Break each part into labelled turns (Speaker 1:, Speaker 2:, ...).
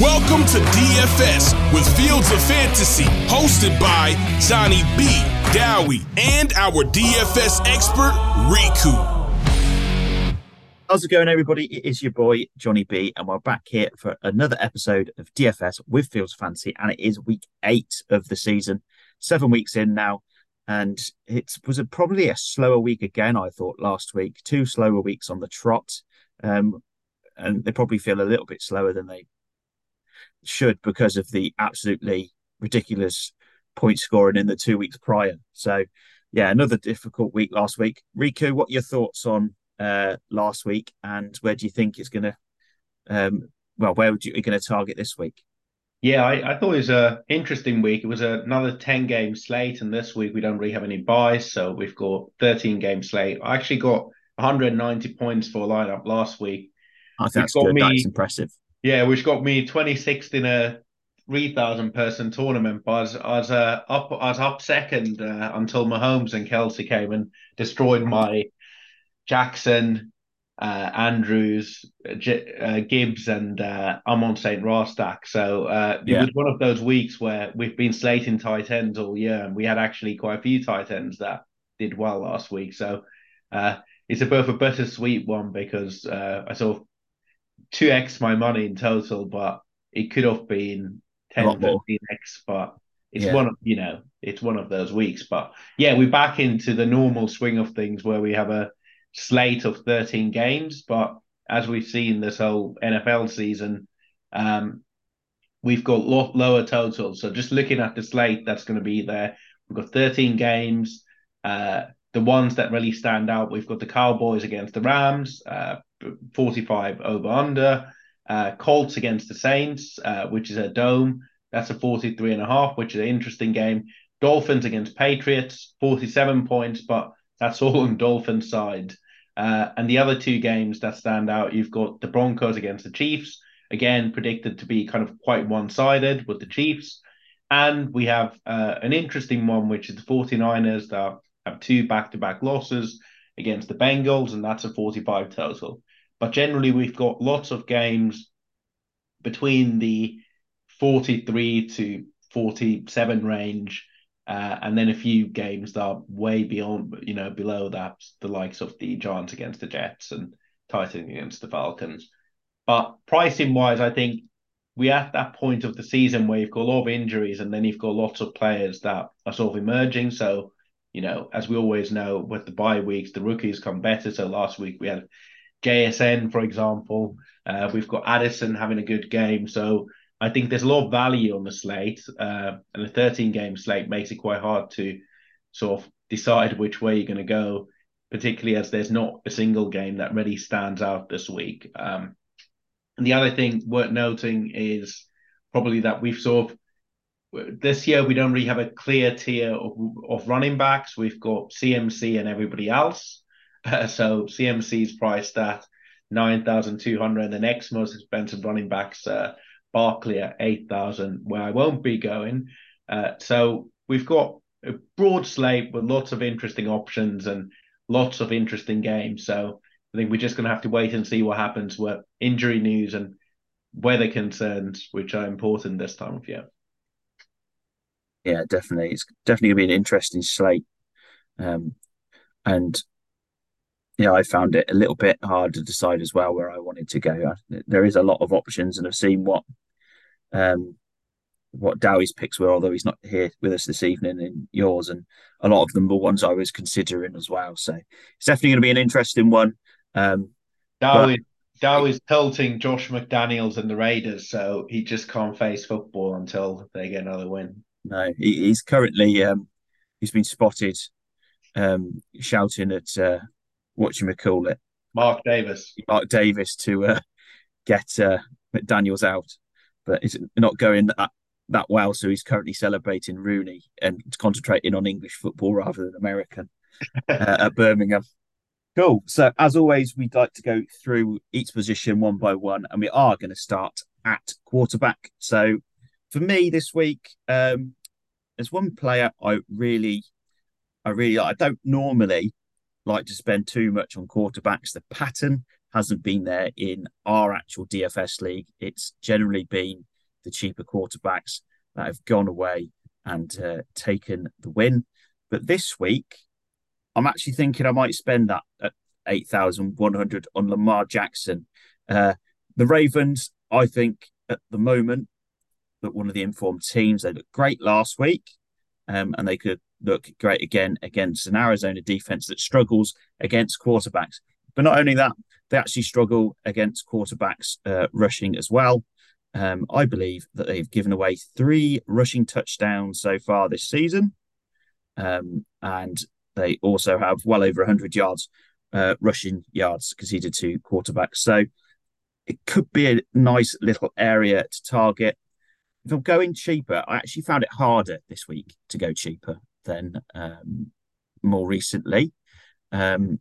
Speaker 1: Welcome to DFS with Fields of Fantasy, hosted by Johnny B, Dowie, and our DFS expert, Riku.
Speaker 2: How's it going, everybody? It is your boy, Johnny B, and we're back here for another episode of DFS with Fields of Fantasy, and it is week eight of the season, seven weeks in now. And it was a, probably a slower week again, I thought, last week. Two slower weeks on the trot. Um, and they probably feel a little bit slower than they should because of the absolutely ridiculous point scoring in the two weeks prior. So, yeah, another difficult week last week. Riku, what are your thoughts on uh, last week, and where do you think it's going to? Um, well, where would you going to target this week?
Speaker 3: Yeah, I, I, thought it was an interesting week. It was another 10 game slate, and this week we don't really have any buys, so we've got 13 game slate. I actually got 190 points for a lineup last week.
Speaker 2: I think that's good. Me, that's impressive.
Speaker 3: Yeah, which got me 26th in a 3,000 person tournament. But I was, I was uh, up, I was up second uh, until Mahomes and Kelce came and destroyed my Jackson, uh, Andrews, uh, Gibbs, and uh, Amon-Ra stack. So uh, it yeah. was one of those weeks where we've been slating tight ends all year, and we had actually quite a few tight ends that did well last week. So uh, it's a both a bittersweet one because uh, I sort of 2x my money in total, but it could have been 10, 15x. But it's yeah. one of you know, it's one of those weeks. But yeah, we're back into the normal swing of things where we have a slate of 13 games. But as we've seen this whole NFL season, um, we've got lot lower totals. So just looking at the slate that's going to be there, we've got 13 games. Uh, the ones that really stand out, we've got the Cowboys against the Rams, uh, 45 over under. Uh, Colts against the Saints, uh, which is a dome. That's a 43 and a half, which is an interesting game. Dolphins against Patriots, 47 points, but that's all on Dolphins side. Uh, and the other two games that stand out, you've got the Broncos against the Chiefs, again predicted to be kind of quite one-sided with the Chiefs. And we have uh, an interesting one, which is the 49ers that have two back-to-back losses against the Bengals, and that's a 45 total. But generally, we've got lots of games between the 43 to 47 range, uh, and then a few games that are way beyond, you know, below that, the likes of the Giants against the Jets and Titans against the Falcons. But pricing wise, I think we're at that point of the season where you've got a lot of injuries and then you've got lots of players that are sort of emerging. So, you know, as we always know, with the bye weeks, the rookies come better. So last week we had JSN, for example. Uh, we've got Addison having a good game. So I think there's a lot of value on the slate, uh, and a 13 game slate makes it quite hard to sort of decide which way you're going to go, particularly as there's not a single game that really stands out this week. Um, and the other thing worth noting is probably that we've sort of this year we don't really have a clear tier of, of running backs. We've got CMC and everybody else. So CMC is priced at nine thousand two hundred, and the next most expensive running backs uh, Barkley at 8,000, where I won't be going. Uh, so we've got a broad slate with lots of interesting options and lots of interesting games. So I think we're just going to have to wait and see what happens with injury news and weather concerns, which are important this time of year.
Speaker 2: Yeah, definitely. It's definitely going to be an interesting slate. Um, and yeah, I found it a little bit hard to decide as well where I wanted to go. There is a lot of options, and I've seen what um, what Dowie's picks were, although he's not here with us this evening in yours, and a lot of them were ones I was considering as well. So it's definitely going to be an interesting one. Um,
Speaker 3: Dowie, but... Dowie's tilting Josh McDaniels and the Raiders, so he just can't face football until they get another win.
Speaker 2: No, he, he's currently um, he's been spotted um, shouting at uh, what you call it,
Speaker 3: Mark Davis,
Speaker 2: Mark Davis to uh, get uh, McDaniels out but it's not going that that well. So he's currently celebrating Rooney and concentrating on English football rather than American uh, at Birmingham. Cool. So as always, we'd like to go through each position one by one, and we are going to start at quarterback. So for me this week, um, there's one player I really, I really, I don't normally like to spend too much on quarterbacks. The pattern hasn't been there in our actual DFS league. It's generally been the cheaper quarterbacks that have gone away and uh, taken the win. But this week, I'm actually thinking I might spend that at 8,100 on Lamar Jackson. Uh, the Ravens, I think at the moment, that one of the informed teams. They looked great last week, um, and they could look great again against an Arizona defense that struggles against quarterbacks. But not only that, they actually struggle against quarterbacks uh, rushing as well. Um, I believe that they've given away three rushing touchdowns so far this season. Um, and they also have well over 100 yards uh, rushing yards conceded to quarterbacks. So it could be a nice little area to target. If I'm going cheaper, I actually found it harder this week to go cheaper than um, more recently. Um,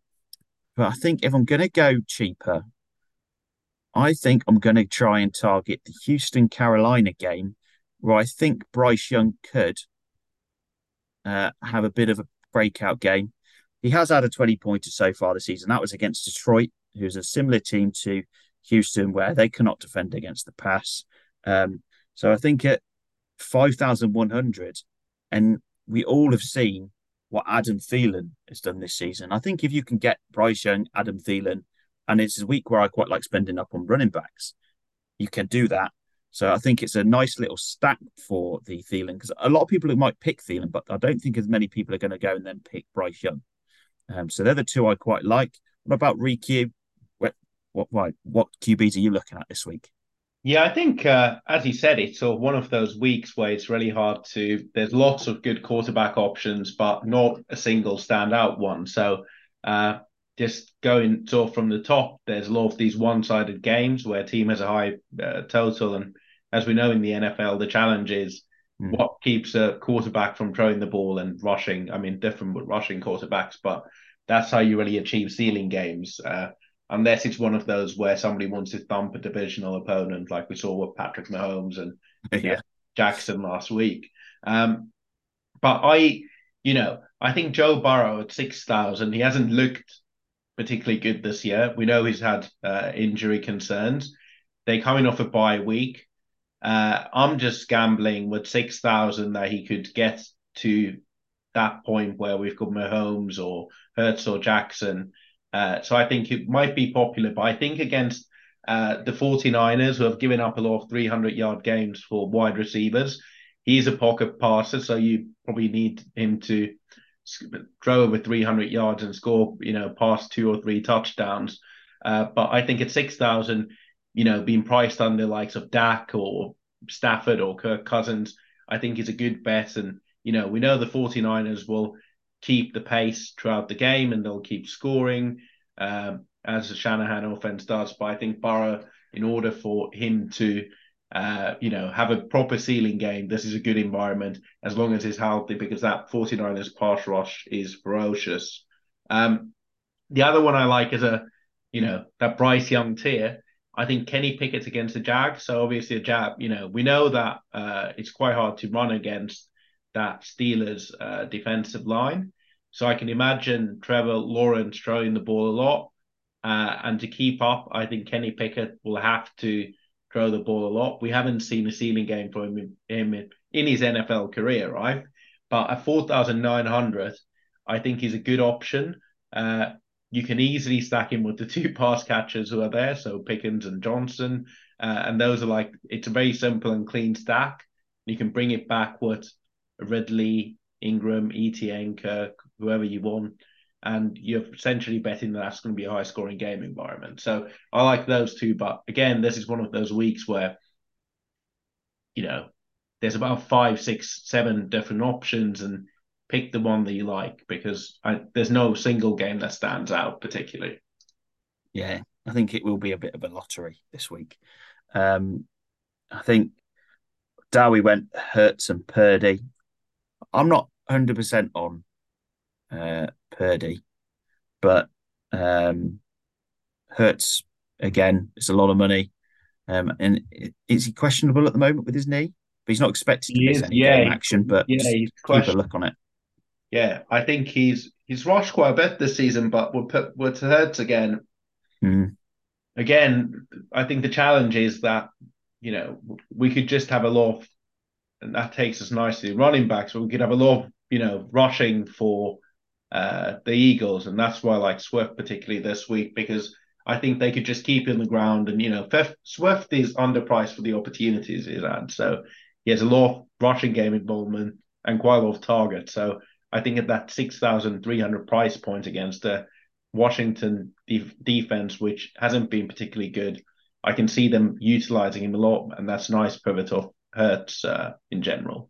Speaker 2: but I think if I'm going to go cheaper, I think I'm going to try and target the Houston Carolina game, where I think Bryce Young could uh, have a bit of a breakout game. He has had a 20 pointer so far this season. That was against Detroit, who's a similar team to Houston, where they cannot defend against the pass. Um, so I think at 5,100, and we all have seen what Adam Thielen has done this season. I think if you can get Bryce Young, Adam Thielen, and it's a week where I quite like spending up on running backs. You can do that. So I think it's a nice little stack for the Thielen because a lot of people who might pick Thielen, but I don't think as many people are going to go and then pick Bryce Young. Um, so they're the two I quite like. What about Riku? What what what, what QBs are you looking at this week?
Speaker 3: Yeah, I think uh, as you said, it's sort of one of those weeks where it's really hard to. There's lots of good quarterback options, but not a single standout one. So uh, just going sort of from the top, there's a lot of these one-sided games where a team has a high uh, total, and as we know in the NFL, the challenge is mm. what keeps a quarterback from throwing the ball and rushing. I mean, different with rushing quarterbacks, but that's how you really achieve ceiling games. Unless it's one of those where somebody wants to thump a divisional opponent, like we saw with Patrick Mahomes and yeah. Jackson last week. Um, but I, you know, I think Joe Burrow at six thousand, he hasn't looked particularly good this year. We know he's had uh, injury concerns. They're coming off a bye week. Uh, I'm just gambling with 6,000 that he could get to that point where we've got Mahomes or Hurts or Jackson. Uh, so I think it might be popular, but I think against uh, the 49ers, who have given up a lot of 300 yard games for wide receivers, he's a pocket passer. So you probably need him to throw over 300 yards and score, you know, past two or three touchdowns. Uh, but I think at 6,000, you know, being priced under likes of Dak or Stafford or Kirk Cousins, I think is a good bet. And, you know, we know the 49ers will keep the pace throughout the game and they'll keep scoring um, as the Shanahan offense does. But I think Burrow, in order for him to uh, you know, have a proper ceiling game. This is a good environment as long as he's healthy because that 49ers pass rush is ferocious. Um, the other one I like is a, you know, that Bryce Young tier. I think Kenny Pickett's against the Jag. So obviously a jab, you know, we know that uh, it's quite hard to run against that Steelers uh, defensive line. So I can imagine Trevor Lawrence throwing the ball a lot. Uh, and to keep up, I think Kenny Pickett will have to throw the ball a lot. We haven't seen a ceiling game for him, him in his NFL career, right? But at 4,900, I think he's a good option. Uh, you can easily stack him with the two pass catchers who are there, so Pickens and Johnson. Uh, and those are like, it's a very simple and clean stack. You can bring it back with Ridley, Ingram, ETN, Kirk, whoever you want and you're essentially betting that that's going to be a high scoring game environment. So I like those two. But again, this is one of those weeks where, you know, there's about five, six, seven different options and pick the one that you like because I, there's no single game that stands out particularly.
Speaker 2: Yeah, I think it will be a bit of a lottery this week. Um, I think Dowie went Hurts and Purdy. I'm not 100% on uh, Purdy, but um, Hurts again. It's a lot of money, um, and is he questionable at the moment with his knee? But he's not expected to he miss is, any yeah, action. But yeah, he's keep a look on it.
Speaker 3: Yeah, I think he's he's rushed quite a bit this season, but we'll put with Hurts again.
Speaker 2: Mm.
Speaker 3: again, I think the challenge is that you know we could just have a lot of, and that takes us nicely running backs, but we could have a lot of you know rushing for uh, the Eagles, and that's why I like Swift particularly this week because I think they could just keep in the ground, and you know Swift is underpriced for the opportunities he's had, so he has a lot of rushing game involvement and quite a lot of targets. So I think at that six thousand three hundred price point against the Washington def- defense, which hasn't been particularly good, I can see them utilizing him a lot, and that's nice pivot off Hurts uh, in general.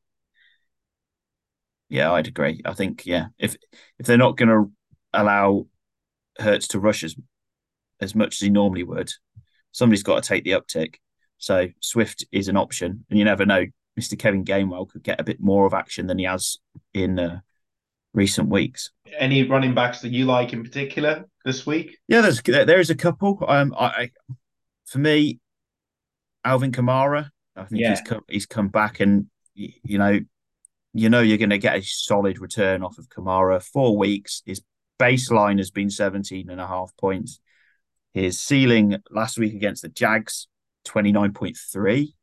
Speaker 2: Yeah, I'd agree. I think yeah, if if they're not going to allow Hurts to rush as as much as he normally would, somebody's got to take the uptick. So Swift is an option, and you never know. Mr. Kevin Gainwell could get a bit more of action than he has in uh, recent weeks.
Speaker 3: Any running backs that you like in particular this week?
Speaker 2: Yeah, there's there is a couple. Um, I, I for me, Alvin Kamara. I think yeah. he's come he's come back, and you know, you know, you're going to get a solid return off of Kamara. Four weeks, his baseline has been 17 and a half points. His ceiling last week against the Jags, 29.3.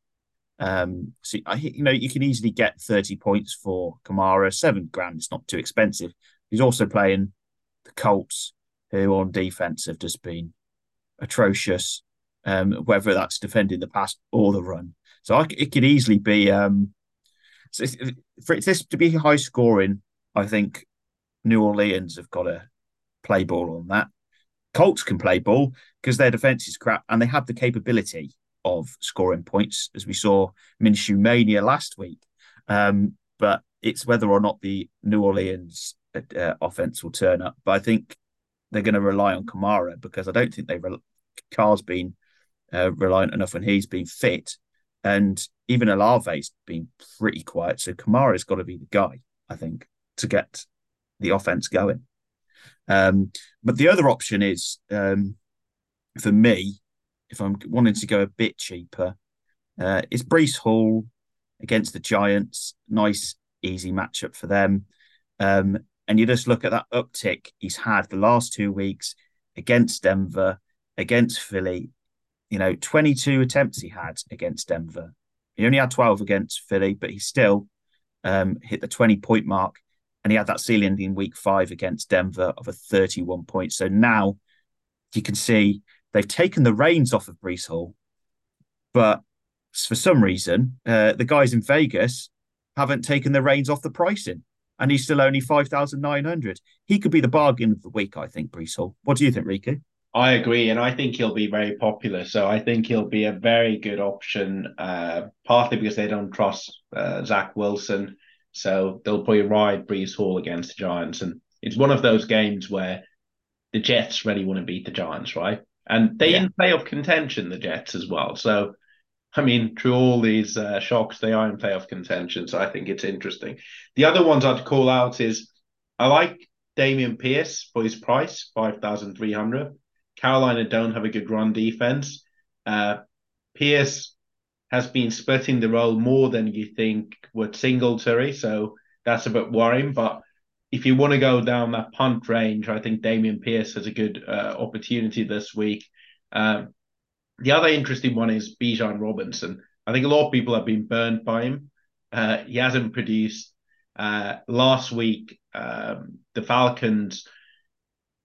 Speaker 2: Um, so I, you know, you can easily get 30 points for Kamara. Seven grand, it's not too expensive. He's also playing the Colts, who on defense have just been atrocious, um, whether that's defending the pass or the run. So I, it could easily be um, for this to be high scoring. I think New Orleans have got to play ball on that. Colts can play ball because their defense is crap and they have the capability of scoring points, as we saw Minshew Mania last week. Um, but it's whether or not the New Orleans uh, offense will turn up. But I think they're going to rely on Kamara because I don't think they re- Carr's been uh, reliant enough when he's been fit, and even Olave's been pretty quiet. So Kamara's got to be the guy, I think, to get the offense going. Um, but the other option is um, for me if I'm wanting to go a bit cheaper, uh, is Breece Hall against the Giants. Nice, easy matchup for them. Um, and you just look at that uptick he's had the last two weeks against Denver, against Philly. You know, 22 attempts he had against Denver. He only had 12 against Philly, but he still um, hit the 20 point mark. And he had that ceiling in week five against Denver of a 31 points. So now you can see They've taken the reins off of Breece Hall, but for some reason, uh, the guys in Vegas haven't taken the reins off the pricing, and he's still only five thousand nine hundred. He could be the bargain of the week, I think. Breece Hall. What do you think, Riku?
Speaker 3: I agree, and I think he'll be very popular. So I think he'll be a very good option, uh, partly because they don't trust uh, Zach Wilson, so they'll probably ride Breece Hall against the Giants, and it's one of those games where the Jets really want to beat the Giants, right? and they yeah. in playoff contention, the Jets as well. So, I mean, through all these uh, shocks, they are in playoff contention. So I think it's interesting. The other ones I'd call out is I like Dameon Pierce for his price, five thousand three hundred. Carolina don't have a good run defense. Uh, Pierce has been splitting the role more than you think with Singletary, so that's a bit worrying. But if you want to go down that punt range, I think Dameon Pierce has a good uh, opportunity this week. Um, the other interesting one is Bijan Robinson. I think a lot of people have been burned by him. Uh, he hasn't produced. Uh, last week, um, the Falcons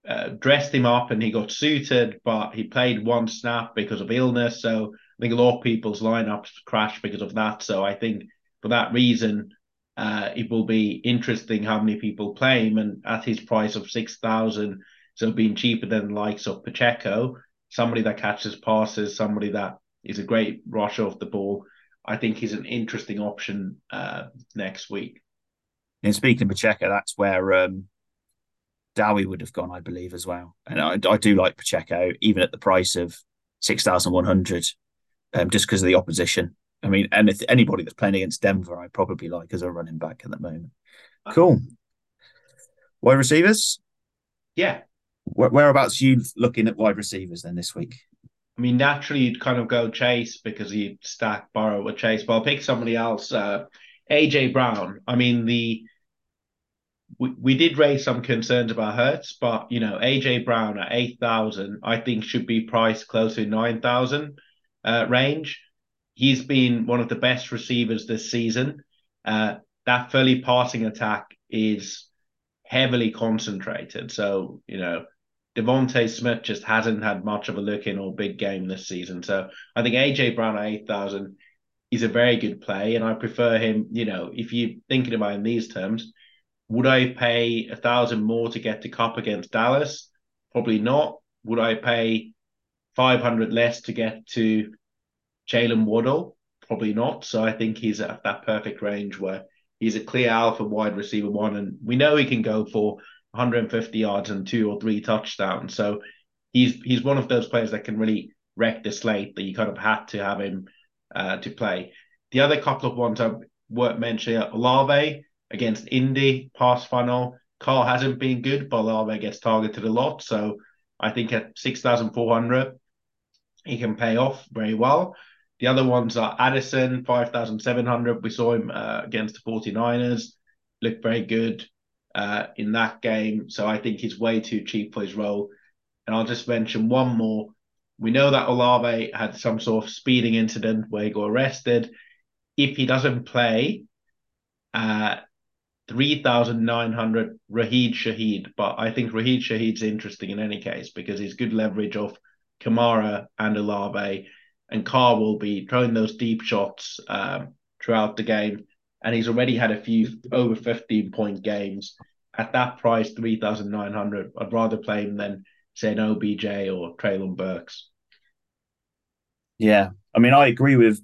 Speaker 3: uh, dressed him up and he got suited, but he played one snap because of illness. So I think a lot of people's lineups crashed because of that. So I think for that reason, uh, it will be interesting how many people play him. And at his price of 6,000, so being cheaper than the likes of Pacheco, somebody that catches passes, somebody that is a great rusher off the ball, I think he's an interesting option uh, next week.
Speaker 2: And speaking of Pacheco, that's where um, Dowie would have gone, I believe, as well. And I, I do like Pacheco, even at the price of 6,100, um, just because of the opposition. I mean, and if anybody that's playing against Denver, I probably like as a running back at the moment. Cool. Wide receivers?
Speaker 3: Yeah.
Speaker 2: Where, whereabouts you looking at wide receivers then this week?
Speaker 3: I mean, naturally you'd kind of go Chase because you stack Burrow with Chase, but I'll pick somebody else. Uh, AJ Brown. I mean, the we, we did raise some concerns about Hurts, but you know, AJ Brown at eight thousand, I think should be priced closer to nine thousand uh, range. He's been one of the best receivers this season. Uh, that Philly passing attack is heavily concentrated. So, you know, Devonta Smith just hasn't had much of a look in or big game this season. So I think AJ Brown at 8,000 is a very good play. And I prefer him, you know, if you're thinking about in these terms, would I pay a thousand more to get to Kupp against Dallas? Probably not. Would I pay 500 less to get to Jaylen Waddle? Probably not. So I think he's at that perfect range where he's a clear alpha wide receiver one, and we know he can go for 150 yards and two or three touchdowns. So he's he's one of those players that can really wreck the slate that you kind of had to have him uh, to play. The other couple of ones I worth mentioning Olave against Indy, pass funnel. Carr hasn't been good, but Olave gets targeted a lot. So I think at 6,400, he can pay off very well. The other ones are Addison, 5,700. We saw him uh, against the 49ers, looked very good uh, in that game. So I think he's way too cheap for his role. And I'll just mention one more. We know that Olave had some sort of speeding incident where he got arrested. If he doesn't play, uh, 3,900 Rashid Shaheed. But I think Rashid Shaheed's interesting in any case because he's good leverage off Kamara and Olave and Carr will be throwing those deep shots um, throughout the game. And he's already had a few over 15 point games. At that price, 3,900, I'd rather play him than, say, an OBJ or Treylon Burks.
Speaker 2: Yeah. I mean, I agree with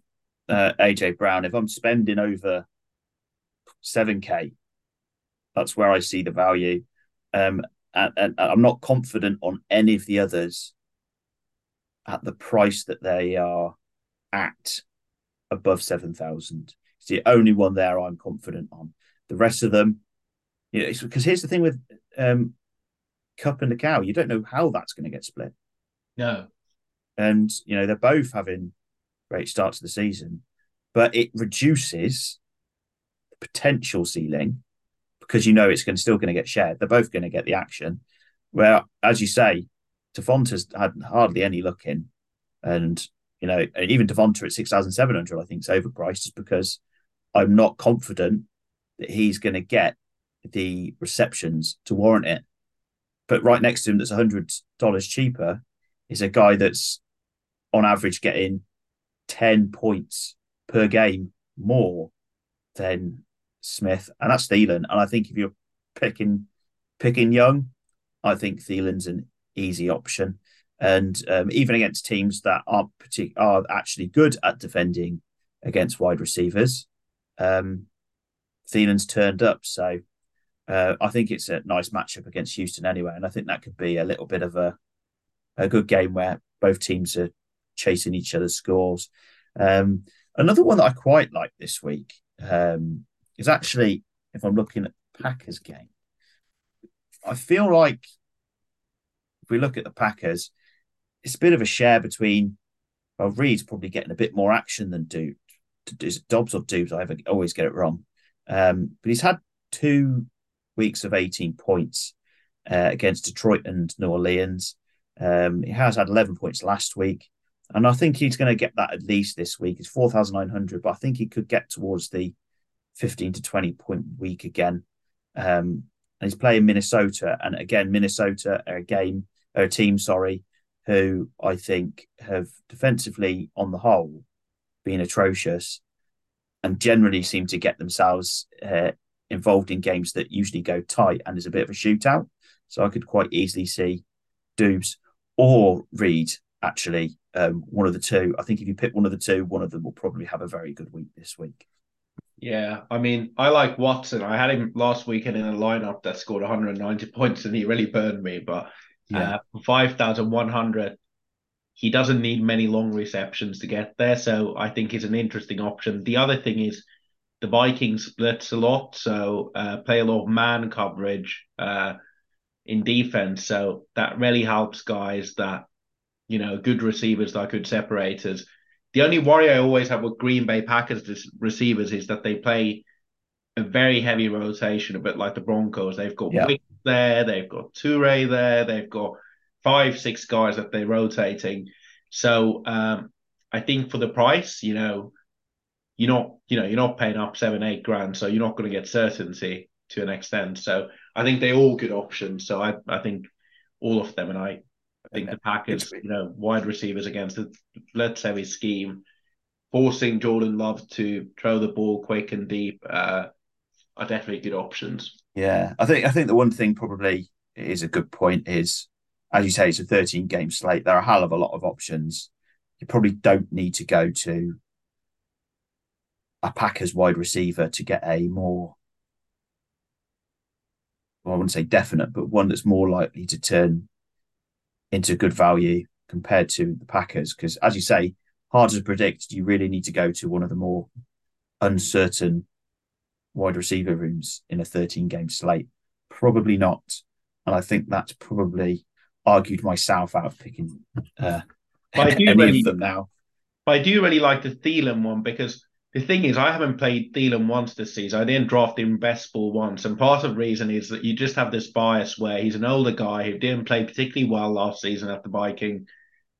Speaker 2: uh, AJ Brown. If I'm spending over 7K, that's where I see the value. Um, and, and I'm not confident on any of the others at the price that they are at above 7,000. It's the only one there I'm confident on. The rest of them, you know, because here's the thing with um, Kupp and Nacua, you don't know how that's going to get split.
Speaker 3: No.
Speaker 2: And, you know, they're both having great starts to the season, but it reduces the potential ceiling because you know it's going still going to get shared. They're both going to get the action. Where, as you say, Devonta's had hardly any look in, and you know even Devonta at six thousand seven hundred, I think is overpriced, just because I'm not confident that he's going to get the receptions to warrant it. But right next to him, that's hundred dollars cheaper, is a guy that's on average getting ten points per game more than Smith, and that's Thielen. And I think if you're picking picking young, I think Thielen's an easy option. And um, even against teams that aren't partic- are actually good at defending against wide receivers, um, Thielen's turned up. So uh, I think it's a nice matchup against Houston anyway, and I think that could be a little bit of a a good game where both teams are chasing each other's scores. Um, another one that I quite like this week um, is actually, if I'm looking at Packers game, I feel like if we look at the Packers, it's a bit of a share between. Well, Reed's probably getting a bit more action than Doubs. Is it Dobbs or Doubs? I always get it wrong. Um, but he's had two weeks of 18 points uh, against Detroit and New Orleans. Um, he has had 11 points last week. And I think he's going to get that at least this week. It's 4,900, but I think he could get towards the 15 to 20 point week again. Um, and he's playing Minnesota. And again, Minnesota are a game a team, sorry, who I think have defensively on the whole been atrocious and generally seem to get themselves uh, involved in games that usually go tight and is a bit of a shootout. So I could quite easily see Doubs or Reed actually um, one of the two. I think if you pick one of the two, one of them will probably have a very good week this week.
Speaker 3: Yeah, I mean, I like Watson. I had him last weekend in a lineup that scored 190 points, and he really burned me. But yeah. Uh, 5,100. He doesn't need many long receptions to get there. So I think he's an interesting option. The other thing is the Vikings splits a lot. So uh, play a lot of man coverage uh, in defense. So that really helps guys that, you know, good receivers that are good separators. The only worry I always have with Green Bay Packers receivers is that they play a very heavy rotation, a bit like the Broncos. They've got
Speaker 2: Yeah.
Speaker 3: Wick there, they've got Toure there, they've got five, six guys that they're rotating. So um, I think for the price, you know, you're not, you know, you're not paying up seven, eight grand, so you're not going to get certainty to an extent. So I think they're all good options. So I, I think all of them, and I, I think the Packers, you know, wide receivers against the let's say his scheme, forcing Jordan Love to throw the ball quick and deep, uh, are definitely good options.
Speaker 2: Yeah, I think I think the one thing probably is a good point is, as you say, it's a 13 game slate. There are a hell of a lot of options. You probably don't need to go to a Packers wide receiver to get a more, well, I wouldn't say definite, but one that's more likely to turn into good value compared to the Packers. Because as you say, hard to predict. You really need to go to one of the more uncertain wide receiver rooms in a 13 game slate? Probably not. And I think that's probably argued myself out of picking uh,
Speaker 3: But I do
Speaker 2: any
Speaker 3: really-
Speaker 2: of them now.
Speaker 3: But I do really like the Thielen one because the thing is, I haven't played Thielen once this season. I didn't draft him best ball once, and part of the reason is that you just have this bias where he's an older guy who didn't play particularly well last season at the Viking.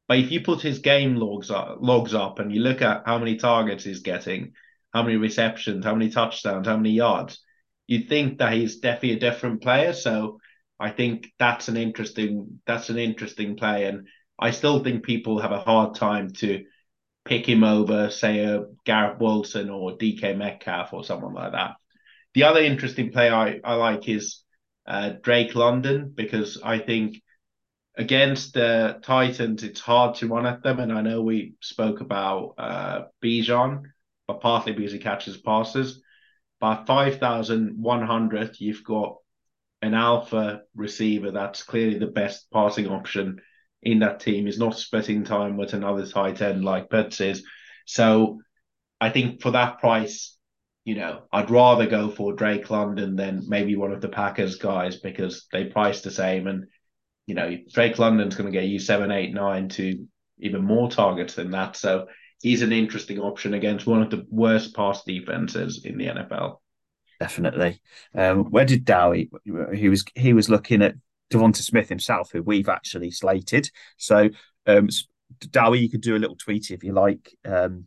Speaker 3: But if you put his game logs up, logs up and you look at how many targets he's getting, how many receptions, how many touchdowns, how many yards, you'd think that he's definitely a different player. So I think that's an interesting that's an interesting play, and I still think people have a hard time to pick him over, say, a Garrett Wilson or DK Metcalf or someone like that. The other interesting play I, I like is uh, Drake London because I think against the Titans it's hard to run at them, and I know we spoke about uh, Bijan, but partly because he catches passes. One hundred, you've got an alpha receiver that's clearly the best passing option in that team. He's not splitting time with another tight end like Pitts is. So I think for that price, you know, I'd rather go for Drake London than maybe one of the Packers guys because they price the same. And, you know, Drake London's going to get you seven, eight, nine to even more targets than that. So he's an interesting option against one of the worst pass defenses in the NFL.
Speaker 2: Definitely. Um, where did Dowie? He was he was looking at Devonta Smith himself, who we've actually slated. So, um, Dowie, you could do a little tweet if you like, um,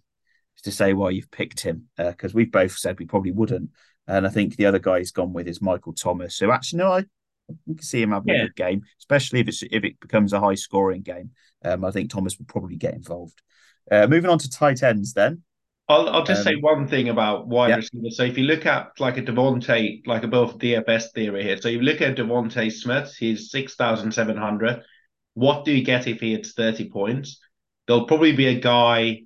Speaker 2: to say why you've picked him, because we've both said we probably wouldn't. And I think the other guy he's gone with is Michael Thomas. So actually, no, I we can see him having
Speaker 3: Yeah.
Speaker 2: a good game, especially if it's if it becomes a high scoring game. Um, I think Thomas would probably get involved. Uh, moving on to tight ends, then.
Speaker 3: I'll I'll just
Speaker 2: Um,
Speaker 3: say one thing about wide
Speaker 2: yeah.
Speaker 3: receivers. So if you look at like a Devonta, like above DFS theory here, so you look at Devonta Smith, he's six thousand seven hundred. What do you get if he hits thirty points? There'll probably be a guy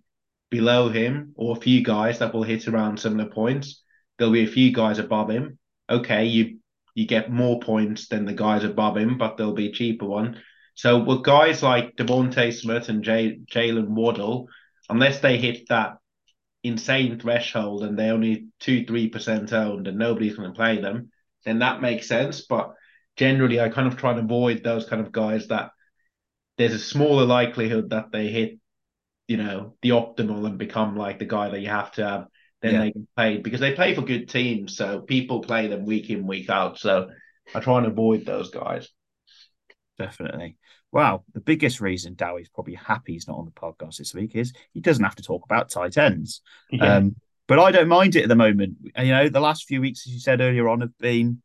Speaker 3: below him or a few guys that will hit around similar points. There'll be a few guys above him. Okay, you you get more points than the guys above him, but there'll be a cheaper one. So with guys like Devonta Smith and Jay, Jaylen Waddle, unless they hit that insane threshold and they're only two three percent owned and nobody's going to play them, then that makes sense. But generally, I kind of try and avoid those kind of guys that there's a smaller likelihood that they hit, you know, the optimal and become like the guy that you have to have. Then
Speaker 2: Yeah.
Speaker 3: they can play because they play for good teams, so people play them week in week out. So I try and avoid those guys.
Speaker 2: Definitely. Wow. The biggest reason Dowie's probably happy he's not on the podcast this week is he doesn't have to talk about tight ends. Um, but I don't mind it at the moment. You know, the last few weeks, as you said earlier on, have been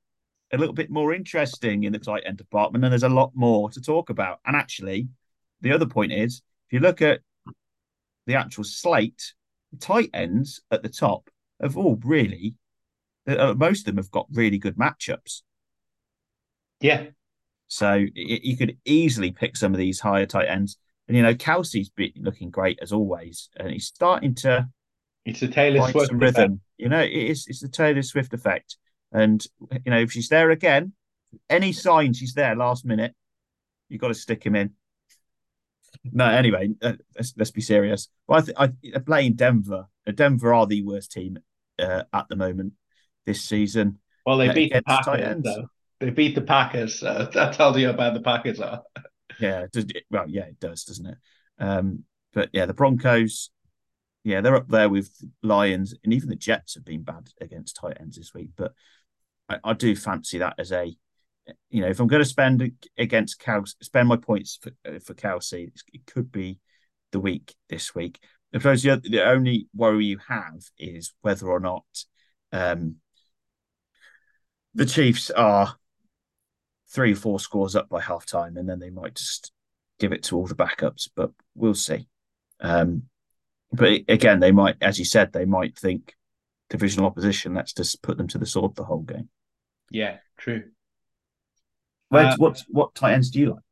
Speaker 2: a little bit more interesting in the tight end department, and there's a lot more to talk about. And actually, the other point is, if you look at the actual slate, the tight ends at the top have all really, uh, most of them have got really good matchups.
Speaker 3: yeah,
Speaker 2: So you could easily pick some of these higher tight ends. And you know, Kelce's been looking great as always, and he's starting to
Speaker 3: it's a Taylor Swift
Speaker 2: some
Speaker 3: effect.
Speaker 2: rhythm. You know, it is it's the Taylor Swift effect. And you know, if she's there again, any sign she's there last minute, you've got to stick him in. No, anyway, uh, let's, let's be serious. Well, I, th- I playing Denver. Uh, Denver are the worst team uh, at the moment this season.
Speaker 3: Well, they
Speaker 2: uh,
Speaker 3: beat the Packers, though. They beat the Packers, so that tells you how bad the Packers are.
Speaker 2: Yeah, well, yeah, it does, doesn't it? Um, but yeah, the Broncos, yeah, they're up there with Lions, and even the Jets have been bad against tight ends this week. But I, I do fancy that as a, you know, if I'm going to spend against Kelce, spend my points for for Kelce, it could be the week this week. I suppose the, the only worry you have is whether or not um, the Chiefs are three or four scores up by half time, and then they might just give it to all the backups. But we'll see. Um, but again, they might, as you said, they might think divisional opposition. Let's just put them to the sword the whole game.
Speaker 3: Yeah, true.
Speaker 2: Where, uh, what what tight ends do you like?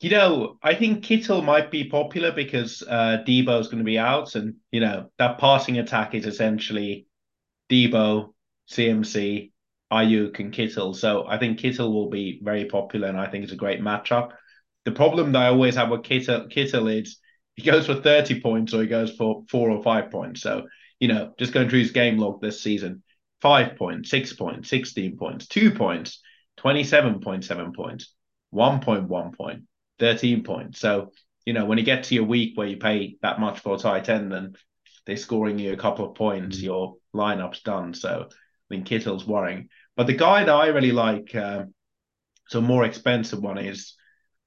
Speaker 3: You know, I think Kittle might be popular because uh, Deebo is going to be out, and you know that passing attack is essentially Deebo, CMC, Aiyuk, and Kittle. So I think Kittle will be very popular, and I think it's a great matchup. The problem that I always have with Kittle, Kittle is he goes for 30 points or he goes for four or five points. So, you know, just going through his game log this season five points, six points, 16 points, two points, 27.7 points, 1.1 point, 13 points. So, you know, when you get to your week where you pay that much for a tight end and they're scoring you a couple of points, mm-hmm. your lineup's done. So, Mean, Kittle's worrying. But the guy that I really like, uh, so more expensive one is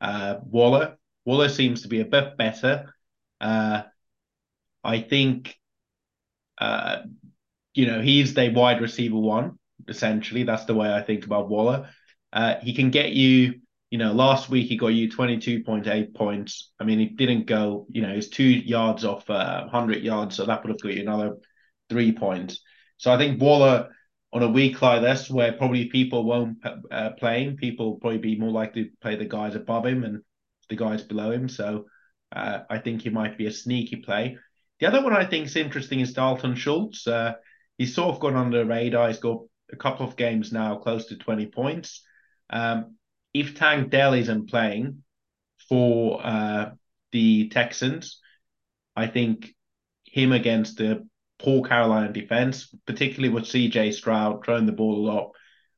Speaker 3: uh, Waller. Waller seems to be a bit better. Uh, I think, uh, you know, he's the wide receiver one, essentially. That's the way I think about Waller. Uh, he can get you, you know, last week he got you 22.8 points. I mean, he didn't go, you know, he's two yards off uh, 100 yards, so that would have got you another three points. So I think Waller on a week like this, where probably people won't uh, play him, people probably be more likely to play the guys above him and the guys below him. So uh, I think he might be a sneaky play. The other one I think is interesting is Dalton Schultz. Uh, he's sort of gone under the radar. He's got a couple of games now close to 20 points. Um, if Tank Dell isn't playing for uh, the Texans, I think him against the poor Carolina defense, particularly with CJ Stroud throwing the ball a lot,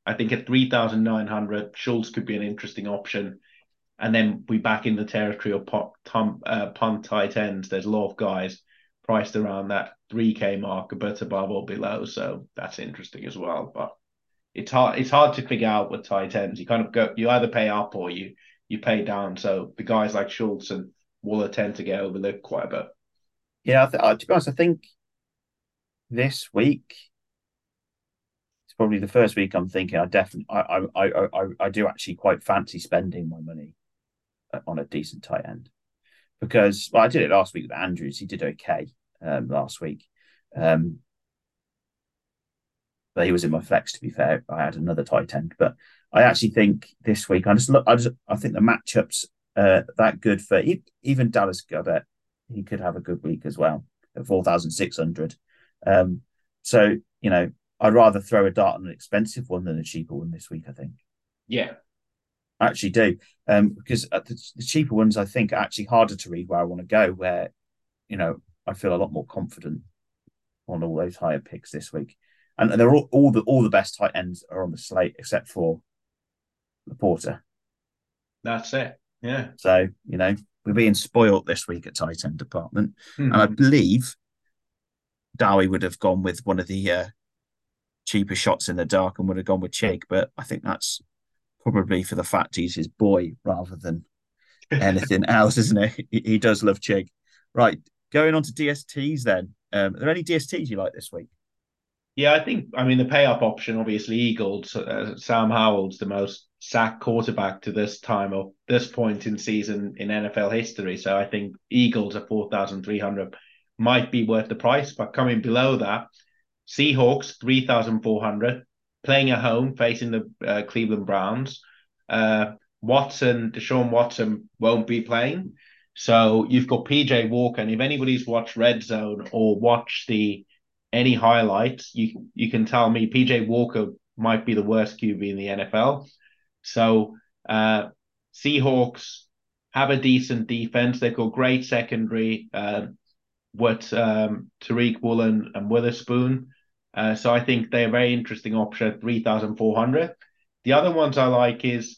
Speaker 3: I think at 3,900, Schultz could be an interesting option and then we back in the territory of punt, uh, tight ends. There's a lot of guys priced around that 3k mark, a bit above or below. So that's interesting as well. But it's hard it's hard to figure out with tight ends. You kind of go you either pay up or you you pay down. So the guys like Schultz and Waller tend to get overlooked quite a bit.
Speaker 2: Yeah, th- uh, to be honest, I think this week it's probably the first week I'm thinking I definitely I I I I, do actually quite fancy spending my money on a decent tight end because well, I did it last week with Andrews. He did okay um, last week. Um, but he was in my flex. To be fair, I had another tight end, but I actually think this week I just look. I just I think the matchups uh, that good for even Dallas Goedert. He could have a good week as well at four thousand six hundred. Um, so you know, I'd rather throw a dart on an expensive one than a cheaper one this week. I think.
Speaker 3: Yeah,
Speaker 2: I actually do, um, because uh, the, the, cheaper ones I think are actually harder to read where I want to go. Where, you know, I feel a lot more confident on all those higher picks this week, and, and they're all, all the all the best tight ends are on the slate except for LaPorta.
Speaker 3: That's it. Yeah.
Speaker 2: So you know we're being spoilt this week at tight end department, mm-hmm. and I believe Dowie would have gone with one of the uh, cheaper shots in the dark and would have gone with Chig, but I think that's probably for the fact he's his boy rather than anything else, isn't it? He, he, does love Chig. Right, going on to DSTs then. Um, are there any DSTs you like this week?
Speaker 3: Yeah, I think, I mean, the pay up option, obviously, Eagles, uh, Sam Howell's the most sacked quarterback to this time of this point in season in NFL history. So I think Eagles at 4,300 might be worth the price. But coming below that, Seahawks, 3,400 playing at home facing the uh, Cleveland Browns. Uh, Watson, Deshaun Watson won't be playing. So you've got PJ Walker, and if anybody's watched Red Zone or watched the any highlights, you you can tell me PJ Walker might be the worst QB in the NFL. So uh, Seahawks have a decent defense. They've got great secondary. Uh, with um, Tariq Woolen and Witherspoon. Uh, so I think they're a very interesting option 3,400. The other ones I like is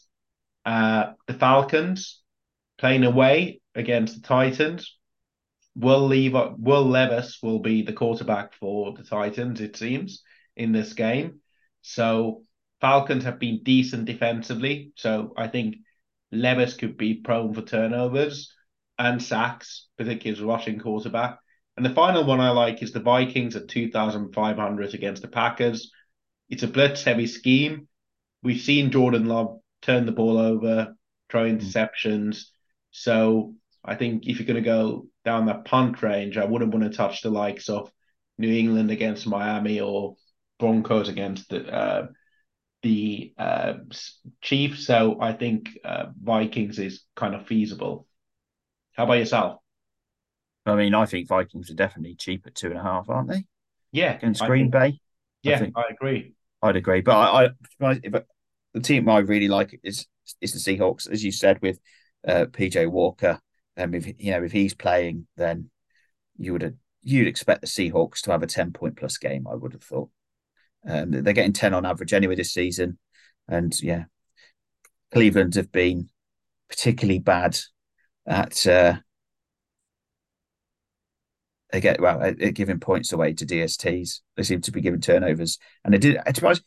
Speaker 3: uh, the Falcons playing away against the Titans. Will leave Will Levis will be the quarterback for the Titans, it seems, in this game. So Falcons have been decent defensively. So I think Levis could be prone for turnovers and sacks, particularly as rushing quarterback. And the final one I like is the Vikings at 2,500 against the Packers. It's a blitz heavy scheme. We've seen Jordan Love turn the ball over, throw hmm. interceptions. So I think if you're going to go down that punt range, I wouldn't want to touch the likes of New England against Miami or Broncos against the uh, the uh, Chiefs. So I think uh, Vikings is kind of feasible. How about yourself?
Speaker 2: I mean, I think Vikings are definitely cheap at two and a half, aren't they?
Speaker 3: Yeah,
Speaker 2: against Green think, Bay.
Speaker 3: Yeah, I, think, I, agree.
Speaker 2: I'd agree, but I, I but the team I really like is is the Seahawks, as you said with uh, PJ Walker. And if you know if he's playing, then you would you'd expect the Seahawks to have a ten point plus game. I would have thought. Um, they're getting ten on average anyway this season, and yeah, Cleveland have been particularly bad at uh, they get well at, at, giving points away to DSTs. They seem to be giving turnovers, and they did. To be honest,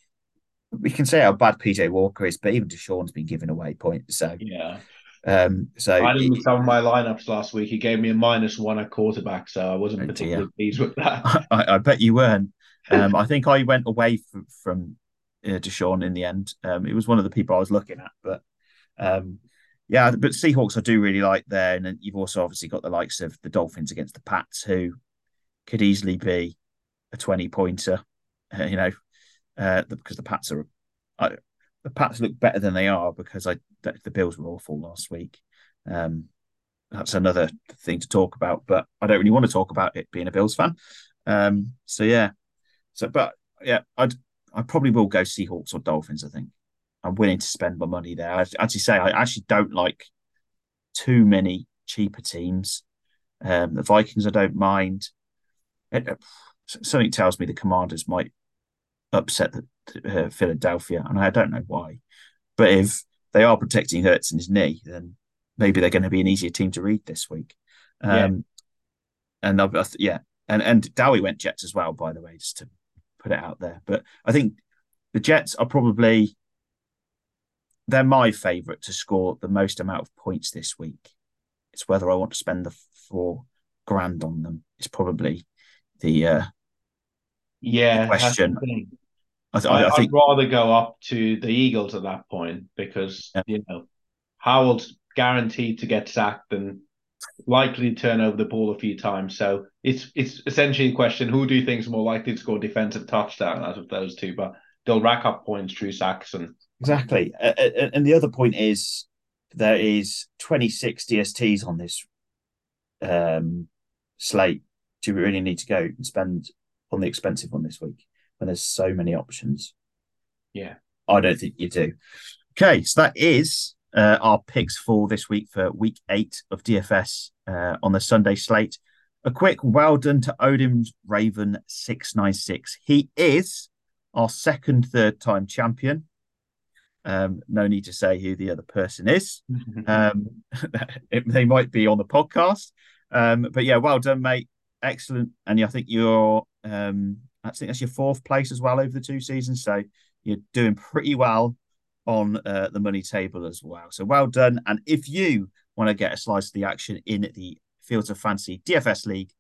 Speaker 2: we can say how bad PJ Walker is, but even Deshaun's been giving away points. So
Speaker 3: yeah.
Speaker 2: Um, so
Speaker 3: I didn't some of my lineups last week. He gave me a minus one at quarterback, so I wasn't oh particularly pleased with that.
Speaker 2: I, I, bet you weren't. Um, I think I went away from, from uh, Deshaun in the end. Um, it was one of the people I was looking at, but um, yeah, but Seahawks I do really like there, and then you've also obviously got the likes of the Dolphins against the Pats, who could easily be a twenty pointer. Uh, you know, uh, because the Pats are. I, the Pats look better than they are because I the Bills were awful last week. Um, that's another thing to talk about, but I don't really want to talk about it being a Bills fan. Um, so yeah, so but yeah, I'd I probably will go Seahawks or Dolphins. I think I'm willing to spend my money there. As, as you say, I actually don't like too many cheaper teams. Um, the Vikings, I don't mind. It, uh, something tells me the Commanders might upset the, uh, Philadelphia, and I don't know why. But if they are protecting Hurts in his knee, then maybe they're going to be an easier team to read this week. Um, yeah. And I've, yeah, and and Dowie went Jets as well, by the way, just to put it out there. But I think the Jets are probably they're my favourite to score the most amount of points this week. It's whether I want to spend the four grand on them. It's probably the uh,
Speaker 3: yeah
Speaker 2: the question.
Speaker 3: I, th- I, I think... I'd rather go up to the Eagles at that point because yeah. you know Howell's guaranteed to get sacked and likely to turn over the ball a few times. So it's it's essentially a question: who do you think is more likely to score defensive touchdown out of those two? But they'll rack up points through sacks and
Speaker 2: exactly. Uh, and the other point is there is 26 DSTs on this um, slate. Do we really need to go and spend on the expensive one this week? when there's so many options.
Speaker 3: Yeah.
Speaker 2: I don't think you do. Okay, so that is uh, our picks for this week for week eight of DFS uh, on the Sunday slate. A quick well done to Odin's Raven 696. He is our second third time champion. Um, no need to say who the other person is. um, it, they might be on the podcast. Um, but yeah, well done, mate. Excellent. And I think you're um, I think that's your fourth place as well over the two seasons. So you're doing pretty well on uh, the money table as well. So well done. And if you want to get a slice of the action in the Fields of Fantasy DFS League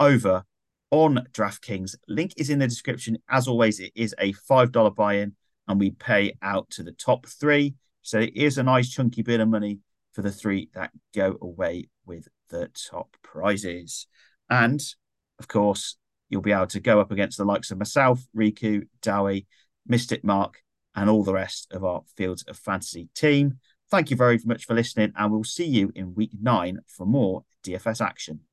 Speaker 2: over on DraftKings, link is in the description. As always, it is a $5 buy in and we pay out to the top three. So it is a nice chunky bit of money for the three that go away with the top prizes. And of course, you'll be able to go up against the likes of myself, Riku, Dowie, Mystic Mark, and all the rest of our Fields of Fantasy team. Thank you very much for listening, and we'll see you in week nine for more DFS action.